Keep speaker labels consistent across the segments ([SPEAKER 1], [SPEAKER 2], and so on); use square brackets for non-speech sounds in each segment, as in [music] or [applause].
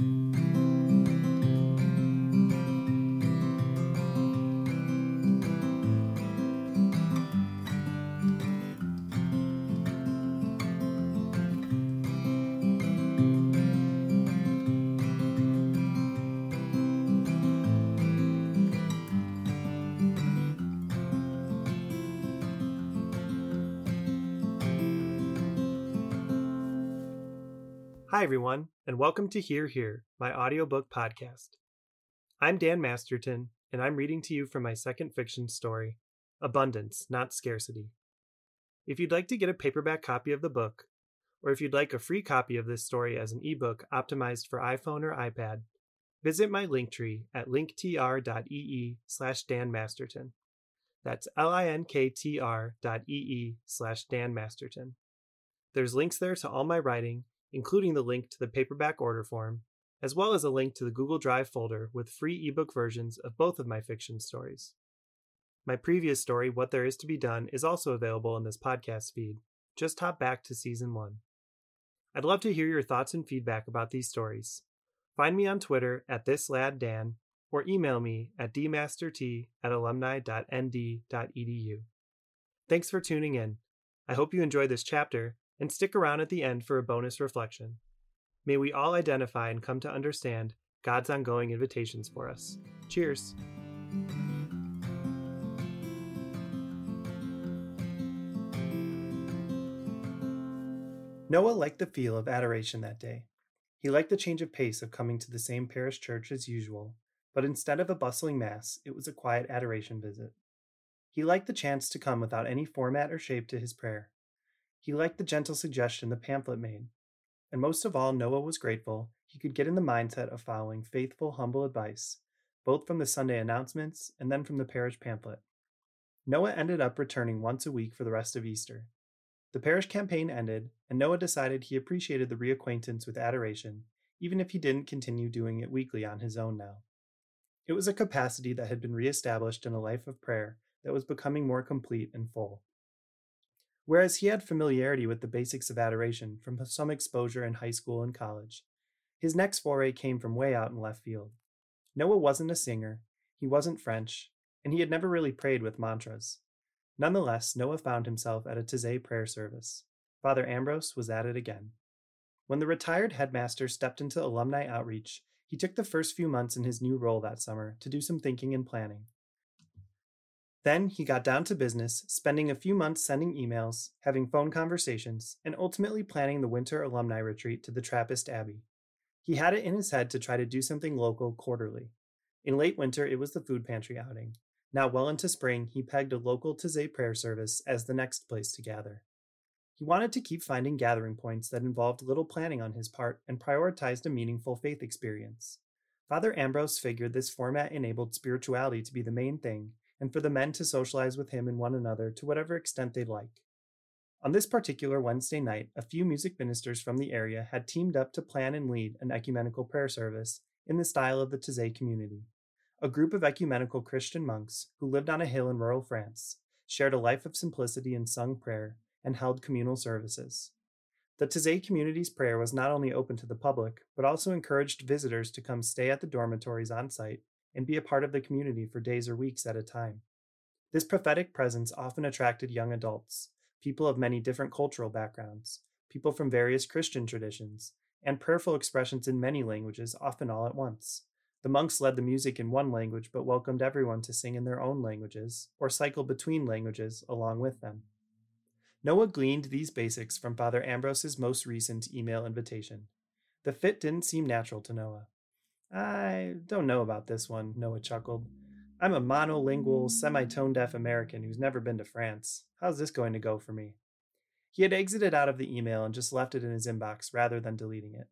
[SPEAKER 1] Hi, everyone, and welcome to Hear Here, my audiobook podcast. I'm Dan Masterton, and I'm reading to you from my second fiction story, Abundance, Not Scarcity. If you'd like to get a paperback copy of the book, or if you'd like a free copy of this story as an ebook optimized for iPhone or iPad, visit my Linktree at linktr.ee slash Dan Masterton. That's L-I-N-K-T-R dot E-E slash Dan Masterton. There's links there to all my writing including the link to the paperback order form, as well as a link to the Google Drive folder with free ebook versions of both of my fiction stories. My previous story, What There Is to Be Done, is also available in this podcast feed. Just hop back to season one. I'd love to hear your thoughts and feedback about these stories. Find me on Twitter at thisladdan or email me at dmastert at alumni.nd.edu. Thanks for tuning in. I hope you enjoyed this chapter and stick around at the end for a bonus reflection. May we all identify and come to understand God's ongoing invitations for us. Cheers. Noah liked the feel of adoration that day. He liked the change of pace of coming to the same parish church as usual, but instead of a bustling mass, it was a quiet adoration visit. He liked the chance to come without any format or shape to his prayer. He liked the gentle suggestion the pamphlet made. And most of all, Noah was grateful he could get in the mindset of following faithful, humble advice, both from the Sunday announcements and then from the parish pamphlet. Noah ended up returning once a week for the rest of Easter. The parish campaign ended, and Noah decided he appreciated the reacquaintance with adoration, even if he didn't continue doing it weekly on his own now. It was a capacity that had been reestablished in a life of prayer that was becoming more complete and full. Whereas he had familiarity with the basics of adoration from some exposure in high school and college, his next foray came from way out in left field. Noah wasn't a singer, he wasn't French, and he had never really prayed with mantras. Nonetheless, Noah found himself at a Taizé prayer service. Father Ambrose was at it again. When the retired headmaster stepped into alumni outreach, he took the first few months in his new role that summer to do some thinking and planning. Then he got down to business, spending a few months sending emails, having phone conversations, and ultimately planning the winter alumni retreat to the Trappist Abbey. He had it in his head to try to do something local quarterly. In late winter, it was the food pantry outing. Now, well into spring, he pegged a local Taizé prayer service as the next place to gather. He wanted to keep finding gathering points that involved little planning on his part and prioritized a meaningful faith experience. Father Ambrose figured this format enabled spirituality to be the main thing and for the men to socialize with him and one another to whatever extent they'd like. On this particular Wednesday night, a few music ministers from the area had teamed up to plan and lead an ecumenical prayer service in the style of the Taizé community. A group of ecumenical Christian monks who lived on a hill in rural France shared a life of simplicity and sung prayer and held communal services. The Taizé community's prayer was not only open to the public, but also encouraged visitors to come stay at the dormitories on site and be a part of the community for days or weeks at a time. This prophetic presence often attracted young adults, people of many different cultural backgrounds, people from various Christian traditions, and prayerful expressions in many languages, often all at once. The monks led the music in one language but welcomed everyone to sing in their own languages, or cycle between languages along with them. Noah gleaned these basics from Father Ambrose's most recent email invitation. The fit didn't seem natural to Noah. I don't know about this one, Noah chuckled. I'm a monolingual, semi tone deaf American who's never been to France. How's this going to go for me? He had exited out of the email and just left it in his inbox rather than deleting it.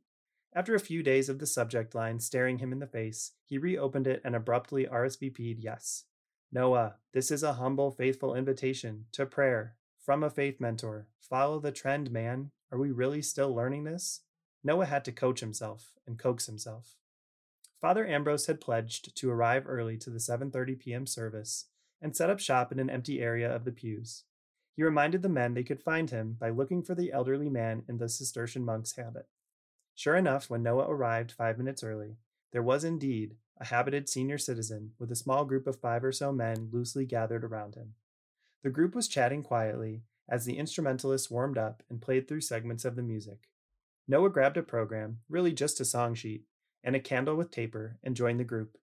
[SPEAKER 1] After a few days of the subject line staring him in the face, he reopened it and abruptly RSVP'd yes. Noah, this is a humble, faithful invitation to prayer from a faith mentor. Follow the trend, man. Are we really still learning this? Noah had to coach himself and coax himself. Father Ambrose had pledged to arrive early to the 7:30 p.m. service and set up shop in an empty area of the pews. He reminded the men they could find him by looking for the elderly man in the Cistercian monk's habit. Sure enough, when Noah arrived five minutes early, there was indeed a habited senior citizen with a small group of five or so men loosely gathered around him. The group was chatting quietly as the instrumentalist warmed up and played through segments of the music. Noah grabbed a program, really just a song sheet, and a candle with taper and joined the group.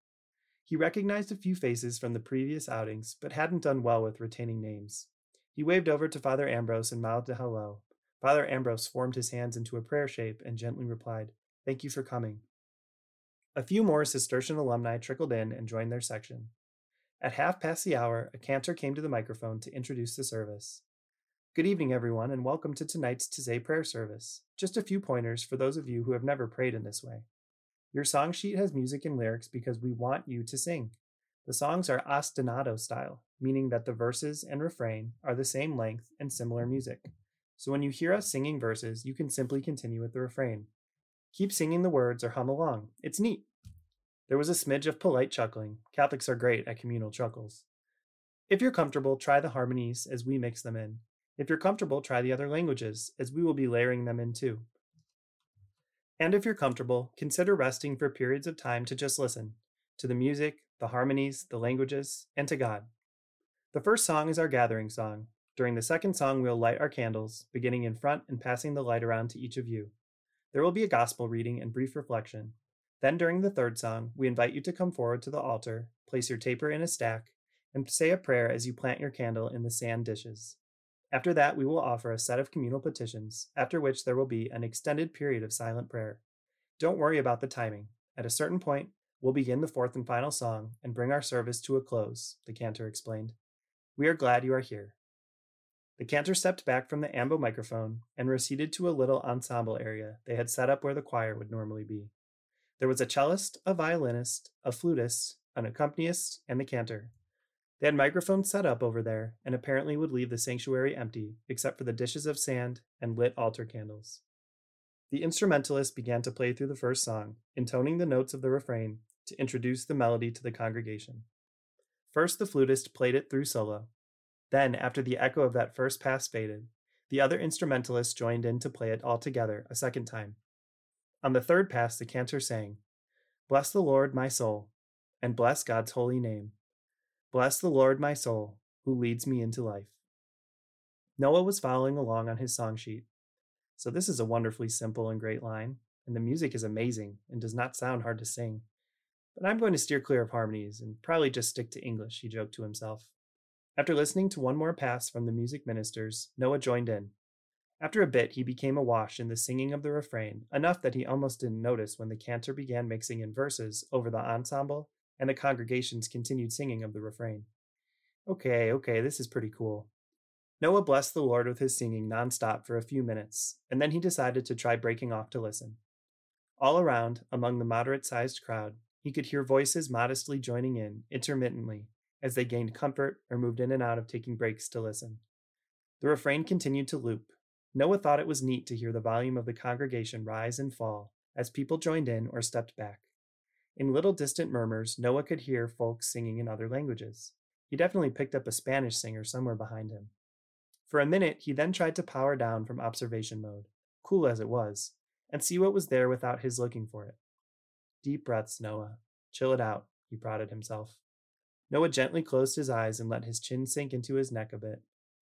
[SPEAKER 1] He recognized a few faces from the previous outings, but hadn't done well with retaining names. He waved over to Father Ambrose and mouthed a hello. Father Ambrose formed his hands into a prayer shape and gently replied, Thank you for coming. A few more Cistercian alumni trickled in and joined their section. At half past the hour, a cantor came to the microphone to introduce the service. Good evening, everyone, and welcome to tonight's Taizé prayer service. Just a few pointers for those of you who have never prayed in this way. Your song sheet has music and lyrics because we want you to sing. The songs are ostinato style, meaning that the verses and refrain are the same length and similar music. So when you hear us singing verses, you can simply continue with the refrain. Keep singing the words or hum along. It's neat. There was a smidge of polite chuckling. Catholics are great at communal chuckles. If you're comfortable, try the harmonies as we mix them in. If you're comfortable, try the other languages, as we will be layering them in too. And if you're comfortable, consider resting for periods of time to just listen to the music, the harmonies, the languages, and to God. The first song is our gathering song. During the second song, we'll light our candles, beginning in front and passing the light around to each of you. There will be a gospel reading and brief reflection. Then, during the third song, we invite you to come forward to the altar, place your taper in a stack, and say a prayer as you plant your candle in the sand dishes. After that, we will offer a set of communal petitions, after which there will be an extended period of silent prayer. Don't worry about the timing. At a certain point, we'll begin the fourth and final song and bring our service to a close, the cantor explained. We are glad you are here. The cantor stepped back from the ambo microphone and receded to a little ensemble area they had set up where the choir would normally be. There was a cellist, a violinist, a flutist, an accompanist, and the cantor. They had microphones set up over there and apparently would leave the sanctuary empty, except for the dishes of sand and lit altar candles. The instrumentalist began to play through the first song, intoning the notes of the refrain to introduce the melody to the congregation. First, the flutist played it through solo. Then, after the echo of that first pass faded, the other instrumentalists joined in to play it all together a second time. On the third pass, the cantor sang, Bless the Lord, my soul, and bless God's holy name Bless the Lord, my soul, who leads me into life. Noah was following along on his song sheet. So, this is a wonderfully simple and great line, and the music is amazing and does not sound hard to sing. But I'm going to steer clear of harmonies and probably just stick to English, he joked to himself. After listening to one more pass from the music ministers, Noah joined in. After a bit, he became awash in the singing of the refrain, enough that he almost didn't notice when the cantor began mixing in verses over the ensemble and the congregation's continued singing of the refrain. Okay, okay, this is pretty cool. Noah blessed the Lord with his singing nonstop for a few minutes, and then he decided to try breaking off to listen. All around, among the moderate sized crowd, he could hear voices modestly joining in, intermittently, as they gained comfort or moved in and out of taking breaks to listen. The refrain continued to loop. Noah thought it was neat to hear the volume of the congregation rise and fall as people joined in or stepped back. In little distant murmurs, Noah could hear folks singing in other languages. He definitely picked up a Spanish singer somewhere behind him. For a minute, he then tried to power down from observation mode, cool as it was, and see what was there without his looking for it. Deep breaths, Noah. Chill it out, he prodded himself. Noah gently closed his eyes and let his chin sink into his neck a bit.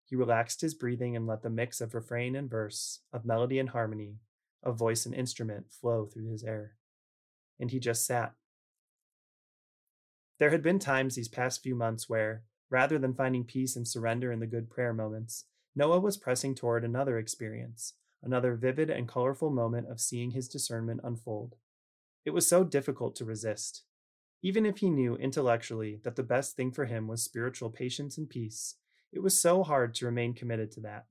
[SPEAKER 1] He relaxed his breathing and let the mix of refrain and verse, of melody and harmony, of voice and instrument flow through his air and he just sat. There had been times these past few months where, rather than finding peace and surrender in the good prayer moments, Noah was pressing toward another experience, another vivid and colorful moment of seeing his discernment unfold. It was so difficult to resist. Even if he knew intellectually that the best thing for him was spiritual patience and peace, it was so hard to remain committed to that.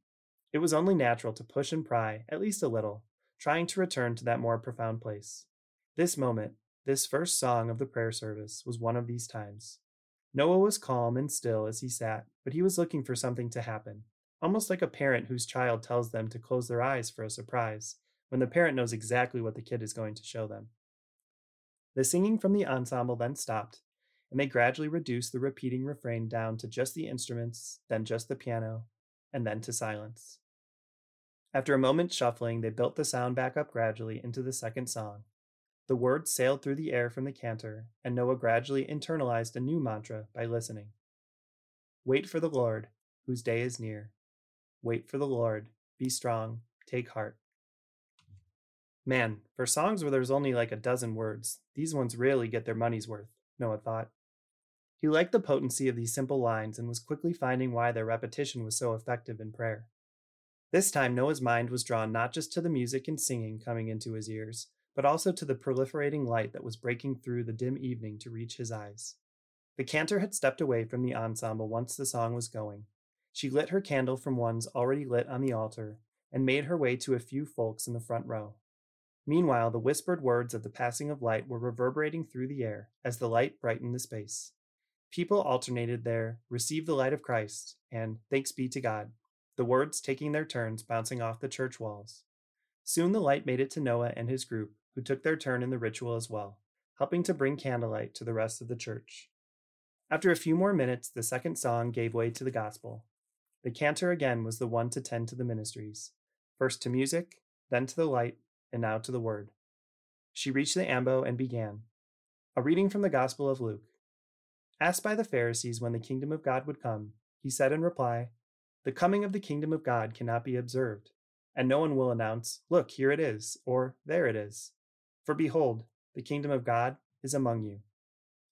[SPEAKER 1] It was only natural to push and pry, at least a little, trying to return to that more profound place. This moment, this first song of the prayer service, was one of these times. Noah was calm and still as he sat, but he was looking for something to happen, almost like a parent whose child tells them to close their eyes for a surprise, when the parent knows exactly what the kid is going to show them. The singing from the ensemble then stopped, and they gradually reduced the repeating refrain down to just the instruments, then just the piano, and then to silence. After a moment's shuffling, they built the sound back up gradually into the second song. The words sailed through the air from the cantor, and Noah gradually internalized a new mantra by listening. Wait for the Lord, whose day is near. Wait for the Lord, be strong, take heart. Man, for songs where there's only like a dozen words, these ones really get their money's worth, Noah thought. He liked the potency of these simple lines and was quickly finding why their repetition was so effective in prayer. This time, Noah's mind was drawn not just to the music and singing coming into his ears, but also to the proliferating light that was breaking through the dim evening to reach his eyes. The cantor had stepped away from the ensemble once the song was going. She lit her candle from ones already lit on the altar and made her way to a few folks in the front row. Meanwhile, the whispered words of the passing of light were reverberating through the air as the light brightened the space. People alternated there, receive the light of Christ, and thanks be to God, the words taking their turns bouncing off the church walls. Soon the light made it to Noah and his group, who took their turn in the ritual as well, helping to bring candlelight to the rest of the church. After a few more minutes, the second song gave way to the gospel. The cantor again was the one to tend to the ministries, first to music, then to the light, and now to the word. She reached the ambo and began. A reading from the Gospel of Luke. Asked by the Pharisees when the kingdom of God would come, he said in reply, The coming of the kingdom of God cannot be observed, and no one will announce, Look, here it is, or There it is. For behold, the kingdom of God is among you.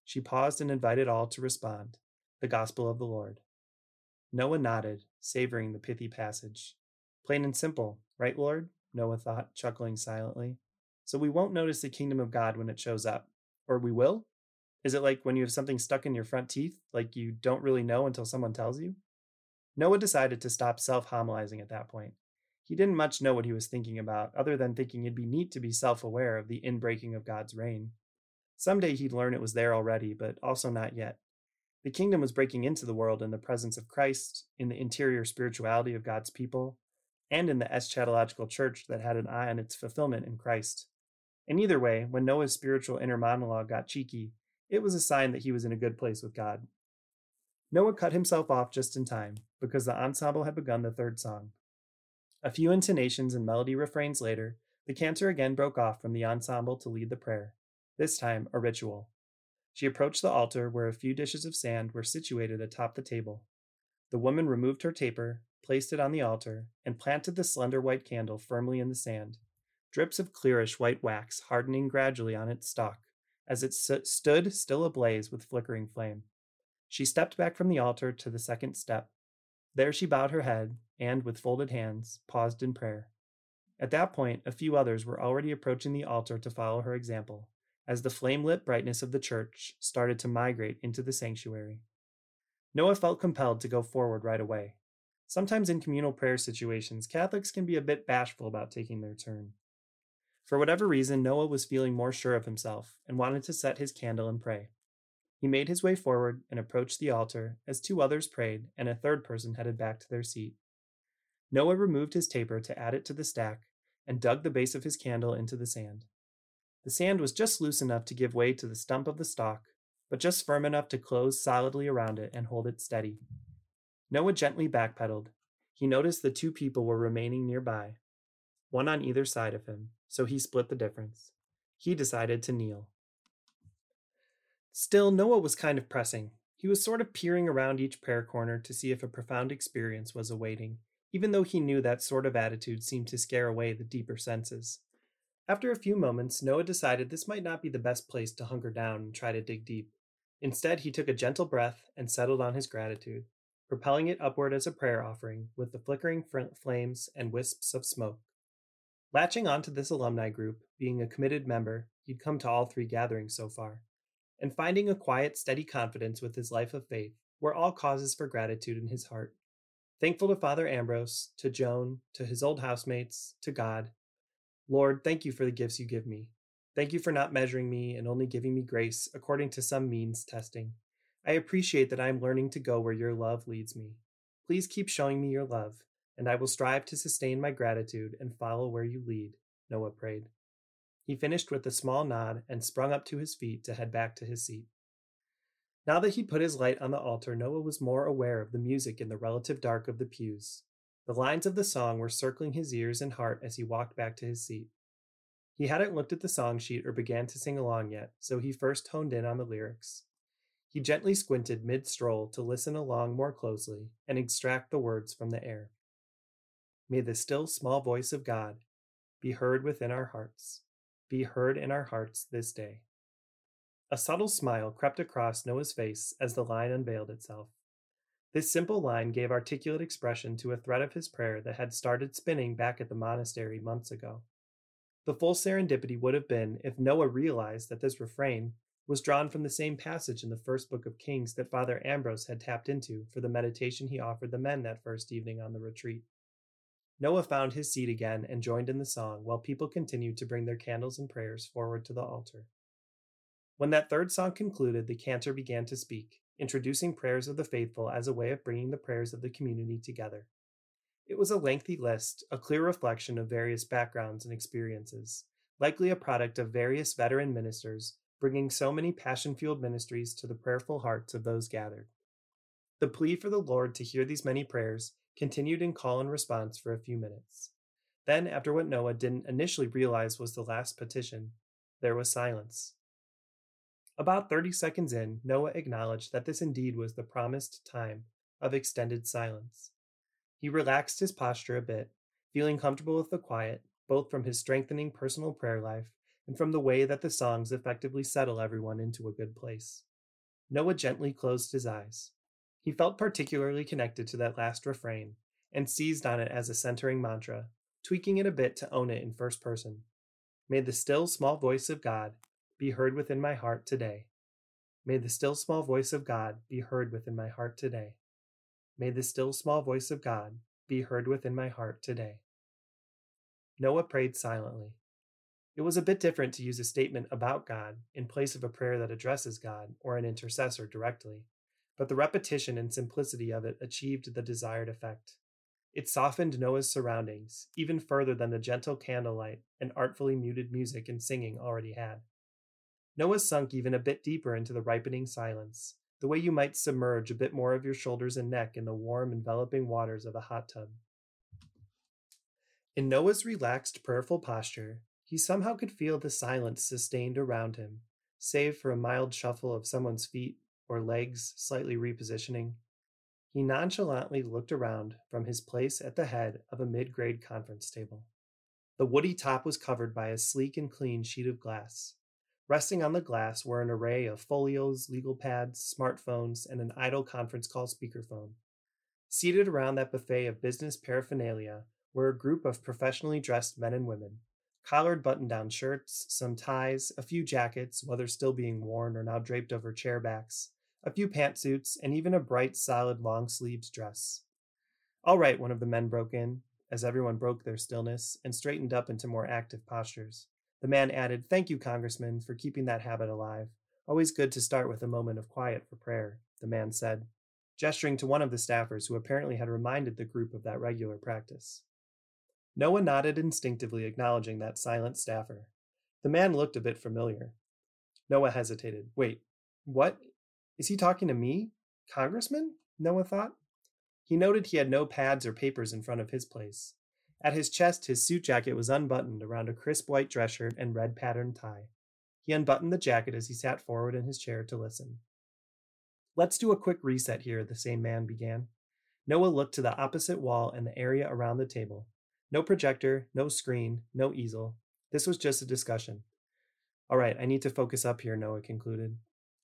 [SPEAKER 1] She paused and invited all to respond. The Gospel of the Lord. Noah nodded, savoring the pithy passage. Plain and simple, right, Lord? Noah thought, chuckling silently. So we won't notice the kingdom of God when it shows up. Or we will? Is it like when you have something stuck in your front teeth, like you don't really know until someone tells you? Noah decided to stop self homilizing at that point. He didn't much know what he was thinking about, other than thinking it'd be neat to be self aware of the inbreaking of God's reign. Someday he'd learn it was there already, but also not yet. The kingdom was breaking into the world in the presence of Christ, in the interior spirituality of God's people, and in the eschatological church that had an eye on its fulfillment in Christ. And either way, when Noah's spiritual inner monologue got cheeky, it was a sign that he was in a good place with God. Noah cut himself off just in time, because the ensemble had begun the third song. A few intonations and melody refrains later, the cantor again broke off from the ensemble to lead the prayer, this time a ritual. She approached the altar where a few dishes of sand were situated atop the table. The woman removed her taper, placed it on the altar, and planted the slender white candle firmly in the sand, drips of clearish white wax hardening gradually on its stalk as it st- stood still ablaze with flickering flame. She stepped back from the altar to the second step. There she bowed her head and, with folded hands, paused in prayer. At that point, a few others were already approaching the altar to follow her example, as the flame lit brightness of the church started to migrate into the sanctuary. Noah felt compelled to go forward right away. Sometimes in communal prayer situations, Catholics can be a bit bashful about taking their turn. For whatever reason, Noah was feeling more sure of himself and wanted to set his candle and pray. He made his way forward and approached the altar as two others prayed and a third person headed back to their seat. Noah removed his taper to add it to the stack and dug the base of his candle into the sand. The sand was just loose enough to give way to the stump of the stalk, but just firm enough to close solidly around it and hold it steady. Noah gently backpedaled. He noticed the two people were remaining nearby, one on either side of him, so he split the difference. He decided to kneel. Still, Noah was kind of pressing. He was sort of peering around each prayer corner to see if a profound experience was awaiting, even though he knew that sort of attitude seemed to scare away the deeper senses. After a few moments, Noah decided this might not be the best place to hunker down and try to dig deep. Instead, he took a gentle breath and settled on his gratitude, propelling it upward as a prayer offering with the flickering flames and wisps of smoke. Latching onto this alumni group, being a committed member, he'd come to all three gatherings so far, and finding a quiet, steady confidence with his life of faith were all causes for gratitude in his heart. Thankful to Father Ambrose, to Joan, to his old housemates, to God, Lord, thank you for the gifts you give me. Thank you for not measuring me and only giving me grace according to some means testing. I appreciate that I am learning to go where your love leads me. Please keep showing me your love, and I will strive to sustain my gratitude and follow where you lead, Noah prayed. He finished with a small nod and sprung up to his feet to head back to his seat. Now that he put his light on the altar, Noah was more aware of the music in the relative dark of the pews. The lines of the song were circling his ears and heart as he walked back to his seat. He hadn't looked at the song sheet or began to sing along yet, so he first honed in on the lyrics. He gently squinted mid stroll to listen along more closely and extract the words from the air. May the still small voice of God be heard within our hearts, be heard in our hearts this day. A subtle smile crept across Noah's face as the line unveiled itself. This simple line gave articulate expression to a thread of his prayer that had started spinning back at the monastery months ago. The full serendipity would have been if Noah realized that this refrain was drawn from the same passage in the first book of Kings that Father Ambrose had tapped into for the meditation he offered the men that first evening on the retreat. Noah found his seat again and joined in the song while people continued to bring their candles and prayers forward to the altar. When that third song concluded, the cantor began to speak, introducing prayers of the faithful as a way of bringing the prayers of the community together. It was a lengthy list, a clear reflection of various backgrounds and experiences, likely a product of various veteran ministers bringing so many passion fueled ministries to the prayerful hearts of those gathered. The plea for the Lord to hear these many prayers continued in call and response for a few minutes. Then, after what Noah didn't initially realize was the last petition, there was silence. About 30 seconds in, Noah acknowledged that this indeed was the promised time of extended silence. He relaxed his posture a bit, feeling comfortable with the quiet, both from his strengthening personal prayer life and from the way that the songs effectively settle everyone into a good place. Noah gently closed his eyes. He felt particularly connected to that last refrain and seized on it as a centering mantra, tweaking it a bit to own it in first person. May the still small voice of God be heard within my heart today. May the still small voice of God be heard within my heart today. May the still small voice of God be heard within my heart today. Noah prayed silently. It was a bit different to use a statement about God in place of a prayer that addresses God or an intercessor directly, but the repetition and simplicity of it achieved the desired effect. It softened Noah's surroundings even further than the gentle candlelight and artfully muted music and singing already had. Noah sunk even a bit deeper into the ripening silence, the way you might submerge a bit more of your shoulders and neck in the warm, enveloping waters of a hot tub. In Noah's relaxed, prayerful posture, he somehow could feel the silence sustained around him, save for a mild shuffle of someone's feet or legs slightly repositioning. He nonchalantly looked around from his place at the head of a mid grade conference table. The woody top was covered by a sleek and clean sheet of glass, Resting on the glass were an array of folios, legal pads, smartphones, and an idle conference call speakerphone. Seated around that buffet of business paraphernalia were a group of professionally dressed men and women. Collared button down shirts, some ties, a few jackets, whether still being worn or now draped over chair backs, a few pantsuits, and even a bright, solid, long sleeved dress. All right, one of the men broke in, as everyone broke their stillness and straightened up into more active postures. The man added, Thank you, Congressman, for keeping that habit alive. Always good to start with a moment of quiet for prayer, the man said, gesturing to one of the staffers who apparently had reminded the group of that regular practice. Noah nodded instinctively, acknowledging that silent staffer. The man looked a bit familiar. Noah hesitated. Wait, what? Is he talking to me? Congressman? Noah thought. He noted he had no pads or papers in front of his place. At his chest, his suit jacket was unbuttoned around a crisp white dress shirt and red patterned tie. He unbuttoned the jacket as he sat forward in his chair to listen. Let's do a quick reset here, the same man began. Noah looked to the opposite wall and the area around the table. No projector, no screen, no easel. This was just a discussion. All right, I need to focus up here, Noah concluded.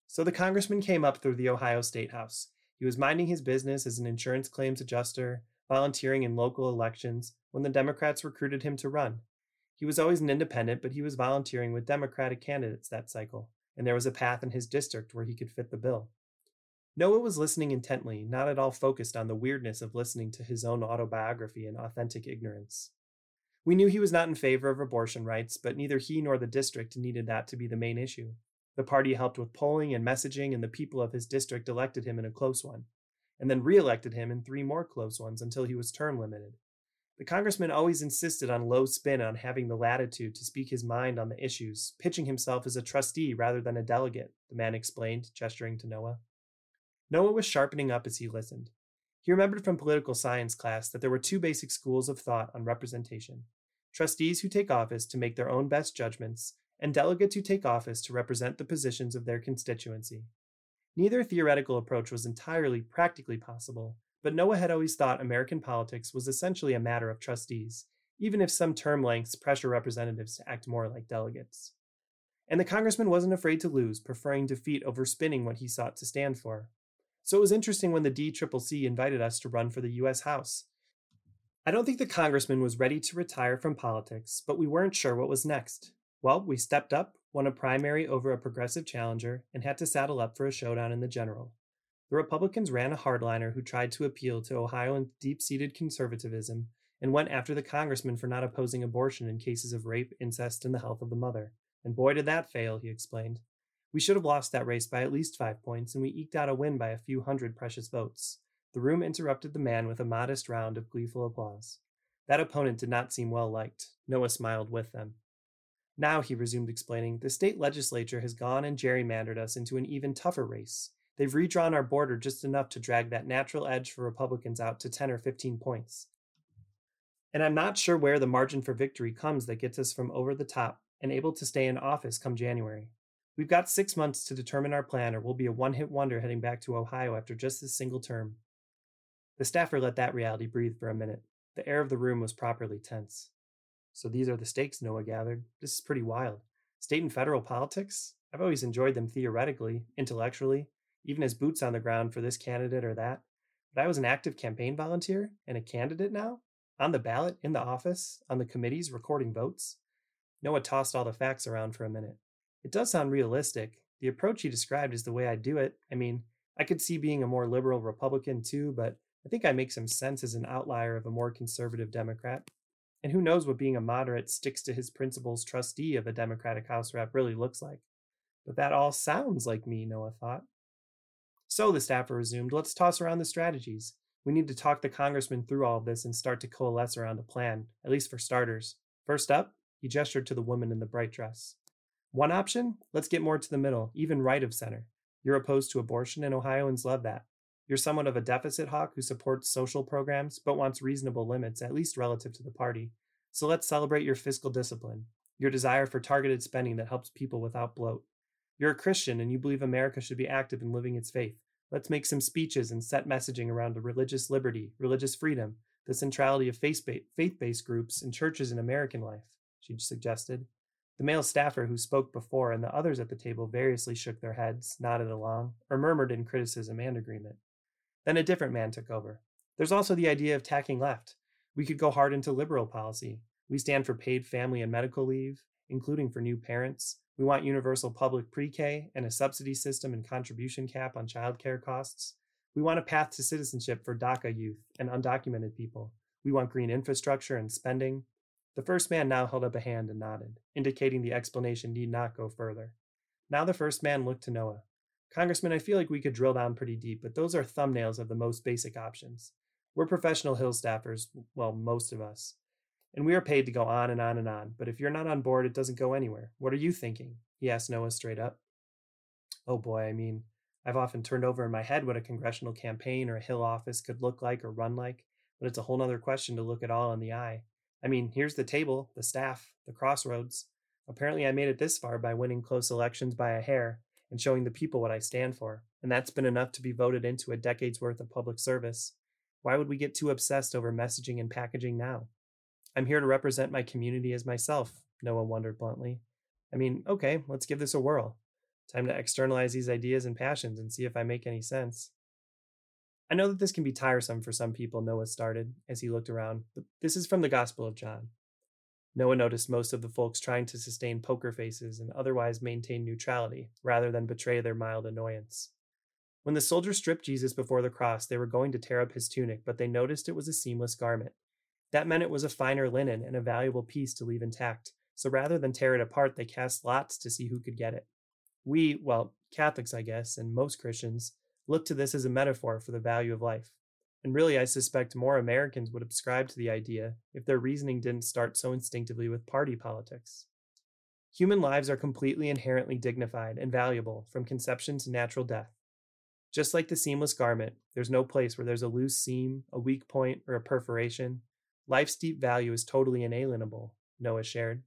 [SPEAKER 1] So the congressman came up through the Ohio State House. He was minding his business as an insurance claims adjuster, volunteering in local elections when the Democrats recruited him to run. He was always an independent, but he was volunteering with Democratic candidates that cycle, and there was a path in his district where he could fit the bill. Noah was listening intently, not at all focused on the weirdness of listening to his own autobiography in authentic ignorance. We knew he was not in favor of abortion rights, but neither he nor the district needed that to be the main issue. The party helped with polling and messaging, and the people of his district elected him in a close one and then re-elected him in three more close ones until he was term limited. The congressman always insisted on low spin on having the latitude to speak his mind on the issues, pitching himself as a trustee rather than a delegate, the man explained, gesturing to Noah. Noah was sharpening up as he listened. He remembered from political science class that there were two basic schools of thought on representation trustees who take office to make their own best judgments, and delegates who take office to represent the positions of their constituency. Neither theoretical approach was entirely practically possible, but Noah had always thought American politics was essentially a matter of trustees, even if some term lengths pressure representatives to act more like delegates. And the congressman wasn't afraid to lose, preferring defeat over spinning what he sought to stand for. So it was interesting when the DCCC invited us to run for the US House. I don't think the congressman was ready to retire from politics, but we weren't sure what was next. Well, we stepped up, won a primary over a progressive challenger, and had to saddle up for a showdown in the general. The Republicans ran a hardliner who tried to appeal to Ohioans' deep seated conservatism and went after the congressman for not opposing abortion in cases of rape, incest, and the health of the mother. And boy, did that fail, he explained. We should have lost that race by at least five points, and we eked out a win by a few hundred precious votes. The room interrupted the man with a modest round of gleeful applause. That opponent did not seem well liked. Noah smiled with them. Now, he resumed explaining, the state legislature has gone and gerrymandered us into an even tougher race. They've redrawn our border just enough to drag that natural edge for Republicans out to 10 or 15 points. And I'm not sure where the margin for victory comes that gets us from over the top and able to stay in office come January. We've got six months to determine our plan, or we'll be a one hit wonder heading back to Ohio after just this single term. The staffer let that reality breathe for a minute. The air of the room was properly tense. So these are the stakes, Noah gathered. This is pretty wild. State and federal politics? I've always enjoyed them theoretically, intellectually, even as boots on the ground for this candidate or that. But I was an active campaign volunteer and a candidate now? On the ballot, in the office, on the committees, recording votes? Noah tossed all the facts around for a minute. It does sound realistic. The approach he described is the way I do it. I mean, I could see being a more liberal Republican too, but I think I make some sense as an outlier of a more conservative Democrat. And who knows what being a moderate sticks to his principles trustee of a Democratic House rep really looks like. But that all sounds like me, Noah thought. So, the staffer resumed, let's toss around the strategies. We need to talk the congressman through all this and start to coalesce around a plan, at least for starters. First up, he gestured to the woman in the bright dress. One option? Let's get more to the middle, even right of center. You're opposed to abortion, and Ohioans love that. You're somewhat of a deficit hawk who supports social programs but wants reasonable limits, at least relative to the party. So let's celebrate your fiscal discipline, your desire for targeted spending that helps people without bloat. You're a Christian and you believe America should be active in living its faith. Let's make some speeches and set messaging around religious liberty, religious freedom, the centrality of faith based groups and churches in American life she suggested. The male staffer who spoke before and the others at the table variously shook their heads, nodded along, or murmured in criticism and agreement. Then a different man took over. There's also the idea of tacking left. We could go hard into liberal policy. We stand for paid family and medical leave, including for new parents. We want universal public pre K and a subsidy system and contribution cap on childcare costs. We want a path to citizenship for DACA youth and undocumented people. We want green infrastructure and spending. The first man now held up a hand and nodded, indicating the explanation need not go further. Now the first man looked to Noah. Congressman, I feel like we could drill down pretty deep, but those are thumbnails of the most basic options. We're professional Hill staffers, well, most of us. And we are paid to go on and on and on, but if you're not on board, it doesn't go anywhere. What are you thinking? He asked Noah straight up. Oh boy, I mean, I've often turned over in my head what a congressional campaign or a Hill office could look like or run like, but it's a whole other question to look it all in the eye. I mean, here's the table, the staff, the crossroads. Apparently, I made it this far by winning close elections by a hair and showing the people what I stand for, and that's been enough to be voted into a decade's worth of public service. Why would we get too obsessed over messaging and packaging now? I'm here to represent my community as myself, Noah wondered bluntly. I mean, okay, let's give this a whirl. Time to externalize these ideas and passions and see if I make any sense. I know that this can be tiresome for some people, Noah started as he looked around, but this is from the Gospel of John. Noah noticed most of the folks trying to sustain poker faces and otherwise maintain neutrality rather than betray their mild annoyance. When the soldiers stripped Jesus before the cross, they were going to tear up his tunic, but they noticed it was a seamless garment. That meant it was a finer linen and a valuable piece to leave intact, so rather than tear it apart, they cast lots to see who could get it. We, well, Catholics, I guess, and most Christians, look to this as a metaphor for the value of life. And really, I suspect more Americans would subscribe to the idea if their reasoning didn't start so instinctively with party politics. Human lives are completely inherently dignified and valuable from conception to natural death. Just like the seamless garment, there's no place where there's a loose seam, a weak point, or a perforation. Life's deep value is totally inalienable, Noah shared.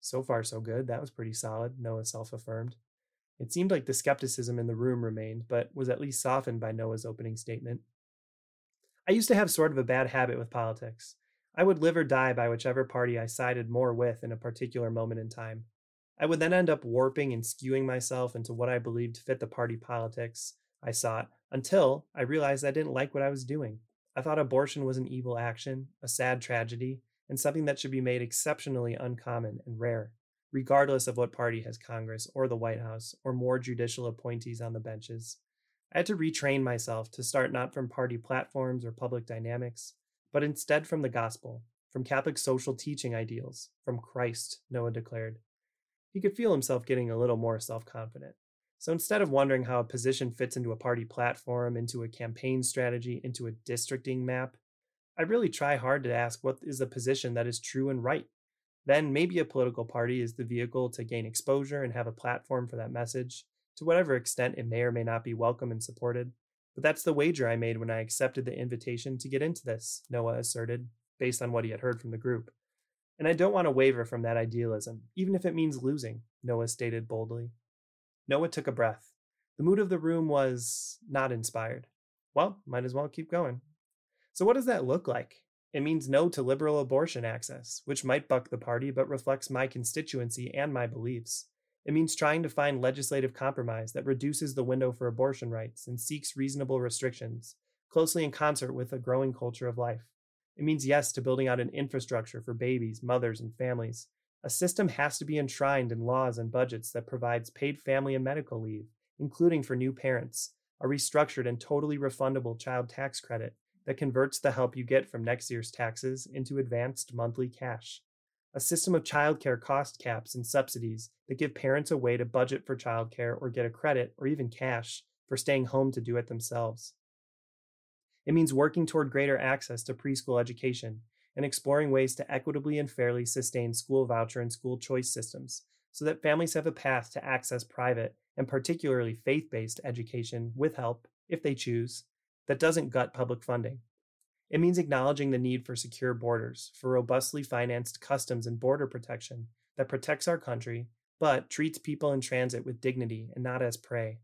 [SPEAKER 1] So far, so good. That was pretty solid, Noah self affirmed. It seemed like the skepticism in the room remained, but was at least softened by Noah's opening statement. I used to have sort of a bad habit with politics. I would live or die by whichever party I sided more with in a particular moment in time. I would then end up warping and skewing myself into what I believed fit the party politics I sought until I realized I didn't like what I was doing. I thought abortion was an evil action, a sad tragedy, and something that should be made exceptionally uncommon and rare, regardless of what party has Congress or the White House or more judicial appointees on the benches. I had to retrain myself to start not from party platforms or public dynamics, but instead from the gospel, from Catholic social teaching ideals, from Christ, Noah declared. He could feel himself getting a little more self confident. So instead of wondering how a position fits into a party platform, into a campaign strategy, into a districting map, I really try hard to ask what is the position that is true and right. Then maybe a political party is the vehicle to gain exposure and have a platform for that message, to whatever extent it may or may not be welcome and supported. But that's the wager I made when I accepted the invitation to get into this, Noah asserted, based on what he had heard from the group. And I don't want to waver from that idealism, even if it means losing, Noah stated boldly. Noah took a breath. The mood of the room was not inspired. Well, might as well keep going. So, what does that look like? It means no to liberal abortion access, which might buck the party but reflects my constituency and my beliefs. It means trying to find legislative compromise that reduces the window for abortion rights and seeks reasonable restrictions, closely in concert with a growing culture of life. It means yes to building out an infrastructure for babies, mothers, and families. A system has to be enshrined in laws and budgets that provides paid family and medical leave, including for new parents, a restructured and totally refundable child tax credit that converts the help you get from next year's taxes into advanced monthly cash, a system of childcare cost caps and subsidies that give parents a way to budget for childcare or get a credit or even cash for staying home to do it themselves. It means working toward greater access to preschool education and exploring ways to equitably and fairly sustain school voucher and school choice systems so that families have a path to access private and particularly faith based education with help, if they choose, that doesn't gut public funding. It means acknowledging the need for secure borders, for robustly financed customs and border protection that protects our country, but treats people in transit with dignity and not as prey.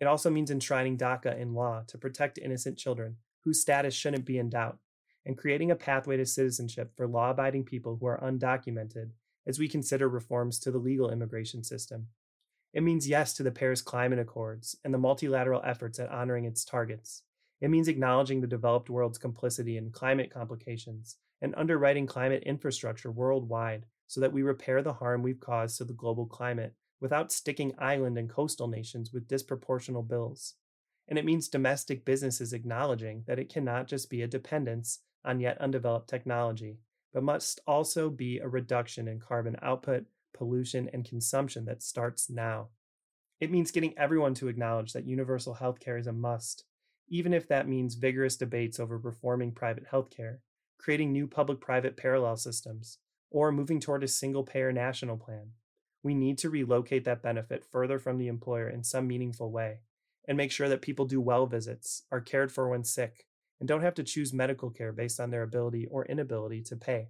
[SPEAKER 1] It also means enshrining DACA in law to protect innocent children whose status shouldn't be in doubt, and creating a pathway to citizenship for law abiding people who are undocumented as we consider reforms to the legal immigration system. It means yes to the Paris Climate Accords and the multilateral efforts at honoring its targets. It means acknowledging the developed world's complicity in climate complications and underwriting climate infrastructure worldwide so that we repair the harm we've caused to the global climate without sticking island and coastal nations with disproportional bills. And it means domestic businesses acknowledging that it cannot just be a dependence on yet undeveloped technology, but must also be a reduction in carbon output, pollution, and consumption that starts now. It means getting everyone to acknowledge that universal health care is a must, even if that means vigorous debates over reforming private healthcare, creating new public private parallel systems, or moving toward a single payer national plan. We need to relocate that benefit further from the employer in some meaningful way and make sure that people do well visits, are cared for when sick, and don't have to choose medical care based on their ability or inability to pay.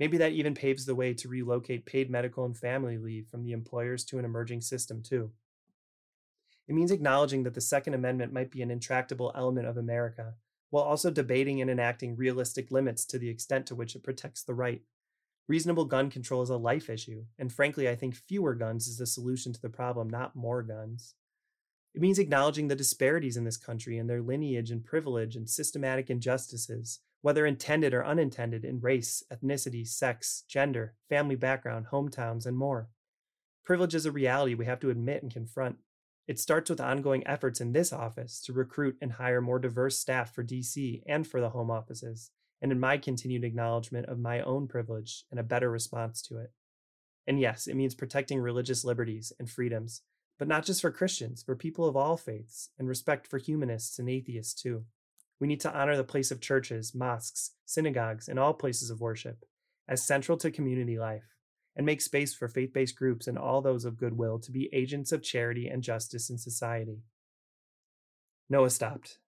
[SPEAKER 1] Maybe that even paves the way to relocate paid medical and family leave from the employers to an emerging system, too. It means acknowledging that the Second Amendment might be an intractable element of America, while also debating and enacting realistic limits to the extent to which it protects the right. Reasonable gun control is a life issue, and frankly, I think fewer guns is the solution to the problem, not more guns. It means acknowledging the disparities in this country and their lineage and privilege and systematic injustices, whether intended or unintended, in race, ethnicity, sex, gender, family background, hometowns, and more. Privilege is a reality we have to admit and confront. It starts with ongoing efforts in this office to recruit and hire more diverse staff for DC and for the home offices, and in my continued acknowledgement of my own privilege and a better response to it. And yes, it means protecting religious liberties and freedoms but not just for Christians, for people of all faiths, and respect for humanists and atheists too. We need to honor the place of churches, mosques, synagogues, and all places of worship as central to community life, and make space for faith based groups and all those of goodwill to be agents of charity and justice in society. Noah stopped.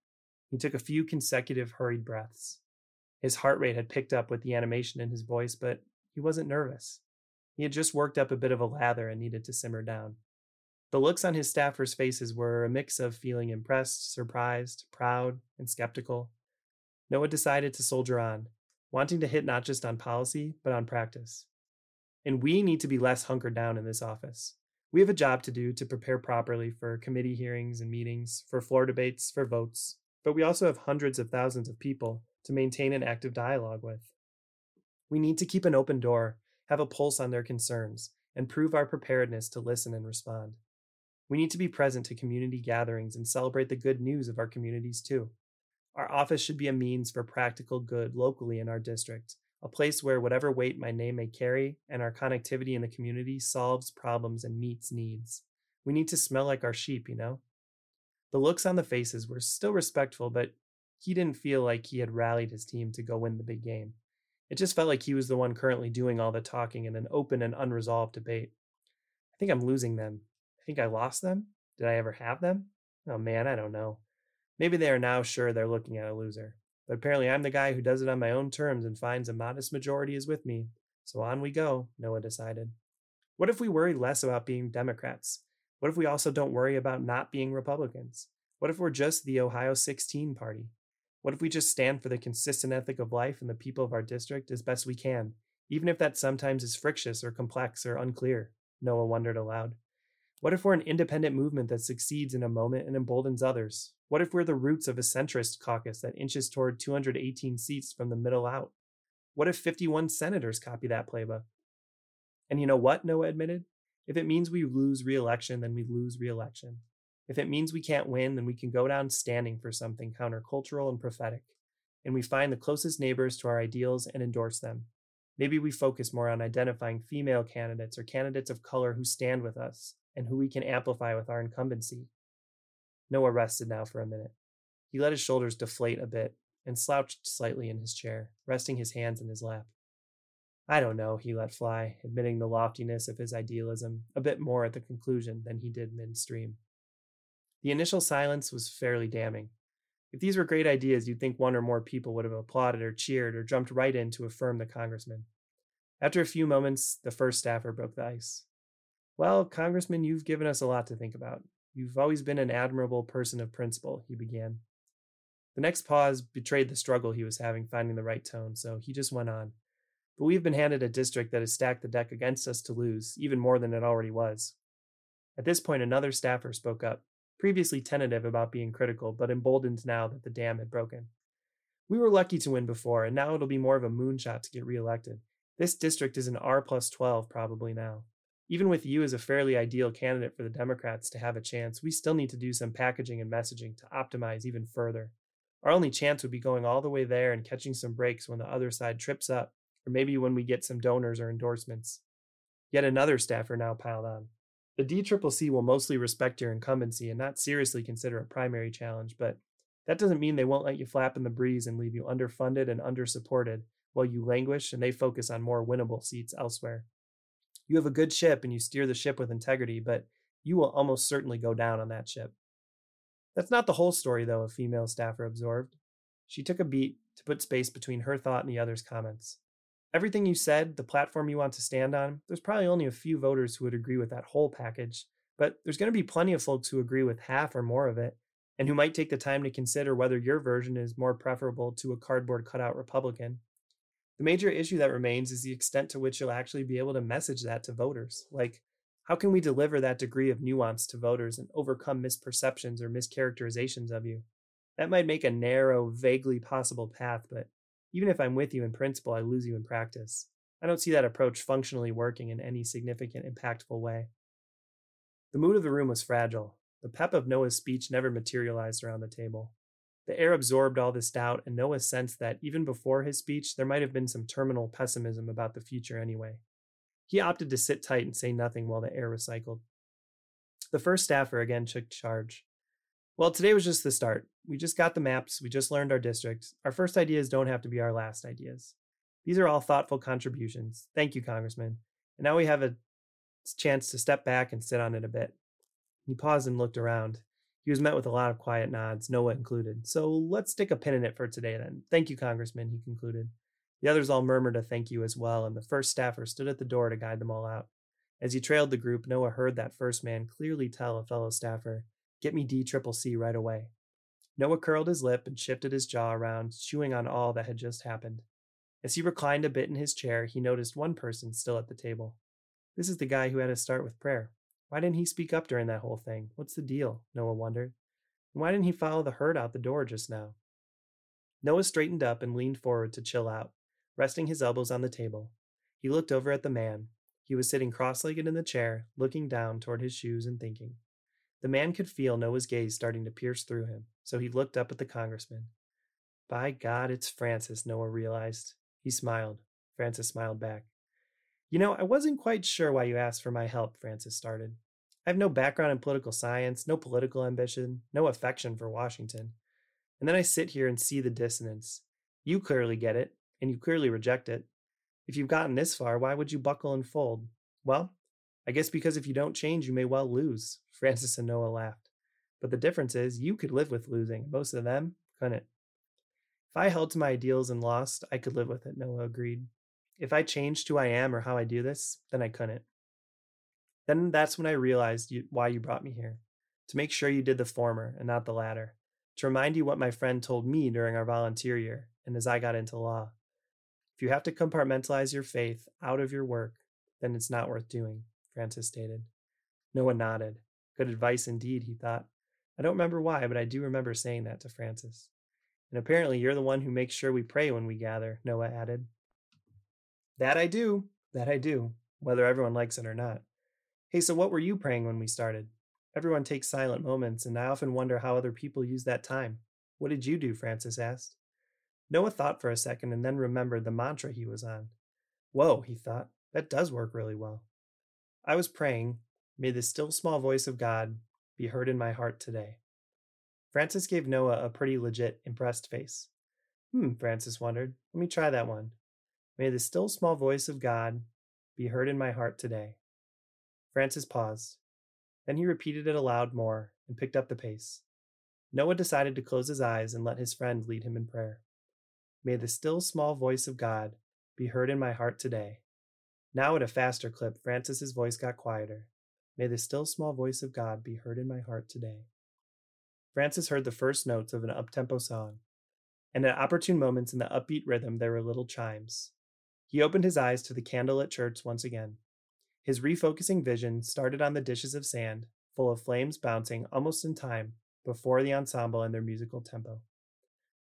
[SPEAKER 1] He took a few consecutive hurried breaths. His heart rate had picked up with the animation in his voice, but he wasn't nervous. He had just worked up a bit of a lather and needed to simmer down. The looks on his staffers' faces were a mix of feeling impressed, surprised, proud, and skeptical. Noah decided to soldier on, wanting to hit not just on policy, but on practice. And we need to be less hunkered down in this office. We have a job to do to prepare properly for committee hearings and meetings, for floor debates, for votes, but we also have hundreds of thousands of people to maintain an active dialogue with. We need to keep an open door, have a pulse on their concerns, and prove our preparedness to listen and respond. We need to be present to community gatherings and celebrate the good news of our communities too. Our office should be a means for practical good locally in our district, a place where whatever weight my name may carry and our connectivity in the community solves problems and meets needs. We need to smell like our sheep, you know? The looks on the faces were still respectful, but he didn't feel like he had rallied his team to go win the big game. It just felt like he was the one currently doing all the talking in an open and unresolved debate. I think I'm losing them. I think I lost them. Did I ever have them? Oh man, I don't know. Maybe they are now sure they're looking at a loser. But apparently I'm the guy who does it on my own terms and finds a modest majority is with me. So on we go, Noah decided. What if we worry less about being Democrats? What if we also don't worry about not being Republicans? What if we're just the Ohio 16 party? What if we just stand for the consistent ethic of life and the people of our district as best we can, even if that sometimes is frictious or complex or unclear? Noah wondered aloud. What if we're an independent movement that succeeds in a moment and emboldens others? What if we're the roots of a centrist caucus that inches toward 218 seats from the middle out? What if 51 senators copy that playbook? And you know what? Noah admitted. If it means we lose re election, then we lose re election. If it means we can't win, then we can go down standing for something countercultural and prophetic. And we find the closest neighbors to our ideals and endorse them. Maybe we focus more on identifying female candidates or candidates of color who stand with us and who we can amplify with our incumbency. Noah rested now for a minute. He let his shoulders deflate a bit and slouched slightly in his chair, resting his hands in his lap. I don't know, he let fly, admitting the loftiness of his idealism a bit more at the conclusion than he did midstream. The initial silence was fairly damning. If these were great ideas, you'd think one or more people would have applauded or cheered or jumped right in to affirm the congressman. After a few moments, the first staffer broke the ice. Well, Congressman, you've given us a lot to think about. You've always been an admirable person of principle, he began. The next pause betrayed the struggle he was having finding the right tone, so he just went on. But we've been handed a district that has stacked the deck against us to lose, even more than it already was. At this point, another staffer spoke up, previously tentative about being critical, but emboldened now that the dam had broken. We were lucky to win before, and now it'll be more of a moonshot to get reelected. This district is an R plus 12 probably now even with you as a fairly ideal candidate for the Democrats to have a chance, we still need to do some packaging and messaging to optimize even further. Our only chance would be going all the way there and catching some breaks when the other side trips up, or maybe when we get some donors or endorsements. Yet another staffer now piled on. The DCCC will mostly respect your incumbency and not seriously consider a primary challenge, but that doesn't mean they won't let you flap in the breeze and leave you underfunded and undersupported while you languish and they focus on more winnable seats elsewhere. You have a good ship and you steer the ship with integrity, but you will almost certainly go down on that ship. That's not the whole story, though, a female staffer observed. She took a beat to put space between her thought and the other's comments. Everything you said, the platform you want to stand on, there's probably only a few voters who would agree with that whole package, but there's going to be plenty of folks who agree with half or more of it, and who might take the time to consider whether your version is more preferable to a cardboard cutout Republican. The major issue that remains is the extent to which you'll actually be able to message that to voters. Like, how can we deliver that degree of nuance to voters and overcome misperceptions or mischaracterizations of you? That might make a narrow, vaguely possible path, but even if I'm with you in principle, I lose you in practice. I don't see that approach functionally working in any significant, impactful way. The mood of the room was fragile. The pep of Noah's speech never materialized around the table. The air absorbed all this doubt, and Noah sensed that even before his speech, there might have been some terminal pessimism about the future anyway. He opted to sit tight and say nothing while the air recycled. The first staffer again took charge. Well, today was just the start. We just got the maps, we just learned our districts. Our first ideas don't have to be our last ideas. These are all thoughtful contributions. Thank you, Congressman. And now we have a chance to step back and sit on it a bit. He paused and looked around. He was met with a lot of quiet nods, Noah included. So let's stick a pin in it for today then. Thank you, Congressman, he concluded. The others all murmured a thank you as well, and the first staffer stood at the door to guide them all out. As he trailed the group, Noah heard that first man clearly tell a fellow staffer, Get me D triple C right away. Noah curled his lip and shifted his jaw around, chewing on all that had just happened. As he reclined a bit in his chair, he noticed one person still at the table. This is the guy who had to start with prayer. Why didn't he speak up during that whole thing? What's the deal? Noah wondered. Why didn't he follow the herd out the door just now? Noah straightened up and leaned forward to chill out, resting his elbows on the table. He looked over at the man, he was sitting cross legged in the chair, looking down toward his shoes and thinking. The man could feel Noah's gaze starting to pierce through him, so he looked up at the congressman. By God, it's Francis, Noah realized. He smiled. Francis smiled back. You know, I wasn't quite sure why you asked for my help, Francis started. I have no background in political science, no political ambition, no affection for Washington. And then I sit here and see the dissonance. You clearly get it, and you clearly reject it. If you've gotten this far, why would you buckle and fold? Well, I guess because if you don't change, you may well lose. [laughs] Francis and Noah laughed. But the difference is, you could live with losing. Most of them couldn't. If I held to my ideals and lost, I could live with it, Noah agreed. If I changed who I am or how I do this, then I couldn't. Then that's when I realized you, why you brought me here to make sure you did the former and not the latter, to remind you what my friend told me during our volunteer year and as I got into law. If you have to compartmentalize your faith out of your work, then it's not worth doing, Francis stated. Noah nodded. Good advice indeed, he thought. I don't remember why, but I do remember saying that to Francis. And apparently you're the one who makes sure we pray when we gather, Noah added. That I do. That I do, whether everyone likes it or not. Hey, so what were you praying when we started? Everyone takes silent moments, and I often wonder how other people use that time. What did you do? Francis asked. Noah thought for a second and then remembered the mantra he was on. Whoa, he thought, that does work really well. I was praying, may the still small voice of God be heard in my heart today. Francis gave Noah a pretty legit, impressed face. Hmm, Francis wondered. Let me try that one. May the still small voice of God be heard in my heart today. Francis paused. Then he repeated it aloud more and picked up the pace. Noah decided to close his eyes and let his friend lead him in prayer. May the still small voice of God be heard in my heart today. Now, at a faster clip, Francis's voice got quieter. May the still small voice of God be heard in my heart today. Francis heard the first notes of an uptempo song, and at opportune moments in the upbeat rhythm there were little chimes. He opened his eyes to the candlelit church once again. His refocusing vision started on the dishes of sand, full of flames bouncing almost in time before the ensemble and their musical tempo.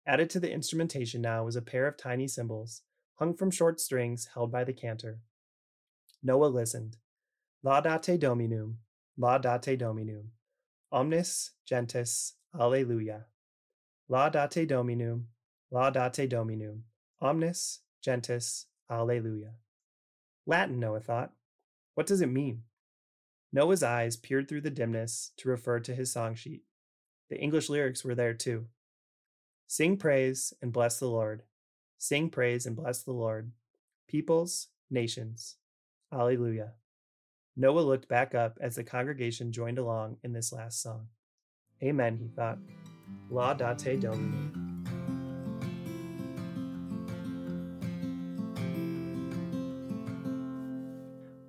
[SPEAKER 1] Added to the instrumentation now was a pair of tiny cymbals, hung from short strings held by the cantor. Noah listened. Laudate Dominum, laudate Dominum, omnis gentes, alleluia. Laudate Dominum, laudate Dominum, omnis gentes, alleluia. Latin, Noah thought. What does it mean? Noah's eyes peered through the dimness to refer to his song sheet. The English lyrics were there too. Sing praise and bless the Lord. Sing praise and bless the Lord. Peoples, nations. Alleluia. Noah looked back up as the congregation joined along in this last song. Amen, he thought. Laudate Domini.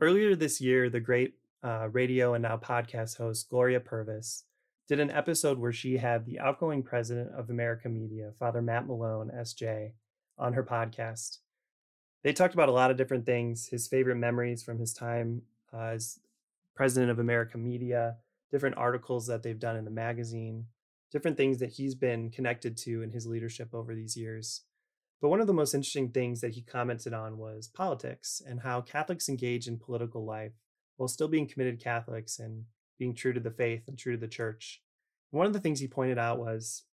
[SPEAKER 1] Earlier this year, the great uh, radio and now podcast host Gloria Purvis did an episode where she had the outgoing president of America Media, Father Matt Malone, SJ, on her podcast. They talked about a lot of different things, his favorite memories from his time uh, as president of America Media, different articles that they've done in the magazine, different things that he's been connected to in his leadership over these years. But one of the most interesting things that he commented on was politics and how Catholics engage in political life while still being committed Catholics and being true to the faith and true to the church. One of the things he pointed out was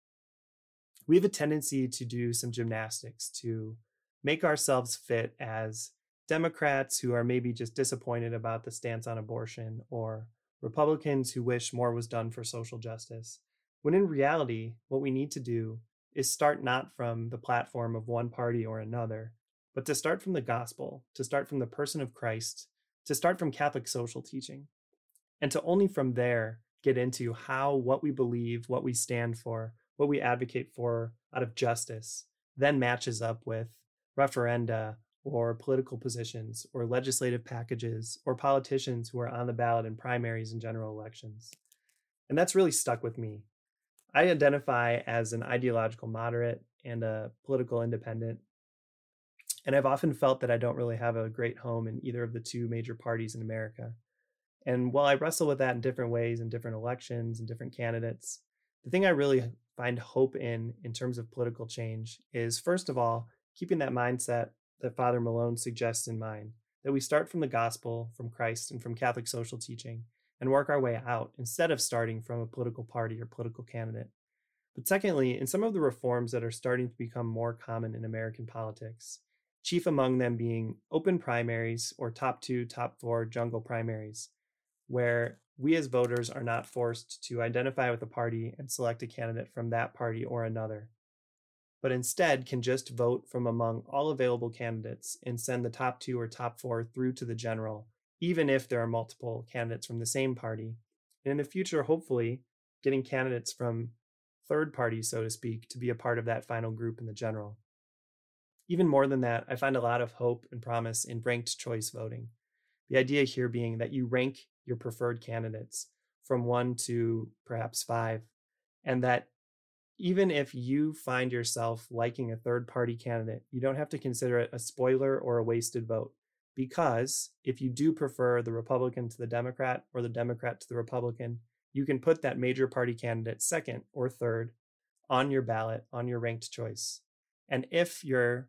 [SPEAKER 1] we have a tendency to do some gymnastics to make ourselves fit as Democrats who are maybe just disappointed about the stance on abortion or Republicans who wish more was done for social justice. When in reality, what we need to do is start not from the platform of one party or another, but to start from the gospel, to start from the person of Christ, to start from Catholic social teaching and to only from there get into how what we believe, what we stand for, what we advocate for out of justice then matches up with referenda or political positions or legislative packages or politicians who are on the ballot in primaries and general elections. And that's really stuck with me. I identify as an ideological moderate and a political independent. And I've often felt that I don't really have a great home in either of the two major parties in America. And while I wrestle with that in different ways in different elections and different candidates, the thing I really find hope in in terms of political change is first of all, keeping that mindset that Father Malone suggests in mind that we start from the gospel, from Christ, and from Catholic social teaching and work our way out instead of starting from a political party or political candidate. But secondly, in some of the reforms that are starting to become more common in American politics, chief among them being open primaries or top two, top four jungle primaries, where we as voters are not forced to identify with a party and select a candidate from that party or another but instead can just vote from among all available candidates and send the top two or top four through to the general, even if there are multiple candidates from the same party. And in the future, hopefully, getting candidates from third parties, so to speak, to be a part of that final group in the general. Even more than that, I find a lot of hope and promise in ranked choice voting. The idea here being that you rank your preferred candidates from one to perhaps five, and that even if you find yourself liking a third party candidate, you don't have to consider it a spoiler or a wasted vote. Because if you do prefer the Republican to the Democrat or the Democrat to the Republican, you can put that major party candidate second or third on your ballot, on your ranked choice. And if your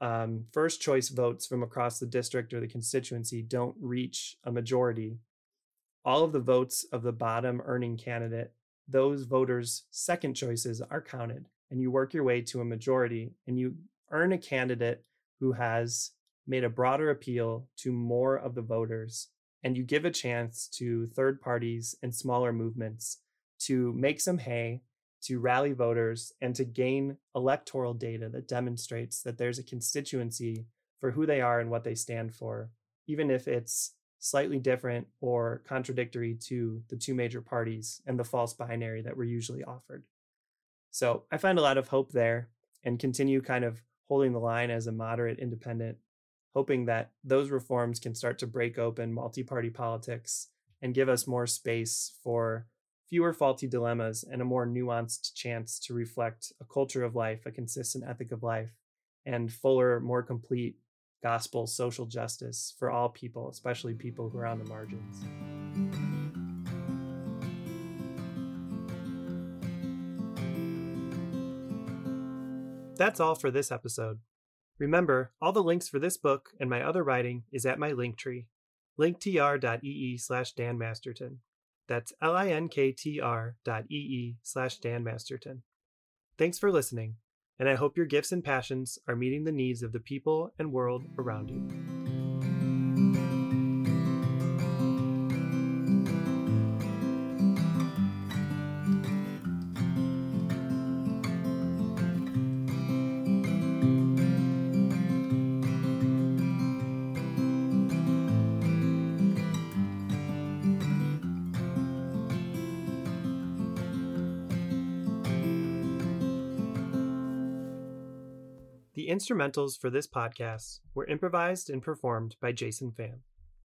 [SPEAKER 1] um, first choice votes from across the district or the constituency don't reach a majority, all of the votes of the bottom earning candidate those voters' second choices are counted and you work your way to a majority and you earn a candidate who has made a broader appeal to more of the voters and you give a chance to third parties and smaller movements to make some hay to rally voters and to gain electoral data that demonstrates that there's a constituency for who they are and what they stand for even if it's slightly different or contradictory to the two major parties and the false binary that were usually offered. So I find a lot of hope there and continue kind of holding the line as a moderate independent, hoping that those reforms can start to break open multi party politics and give us more space for fewer faulty dilemmas and a more nuanced chance to reflect a culture of life, a consistent ethic of life, and fuller, more complete gospel social justice for all people, especially people who are on the margins. That's all for this episode. Remember, all the links for this book and my other writing is at my link tree, linktr.ee slash Dan Masterton. That's L-I-N-K-T-R dot E-E slash Dan Masterton. Thanks for listening and I hope your gifts and passions are meeting the needs of the people and world around you. Instrumentals for this podcast were improvised and performed by Jason Pham.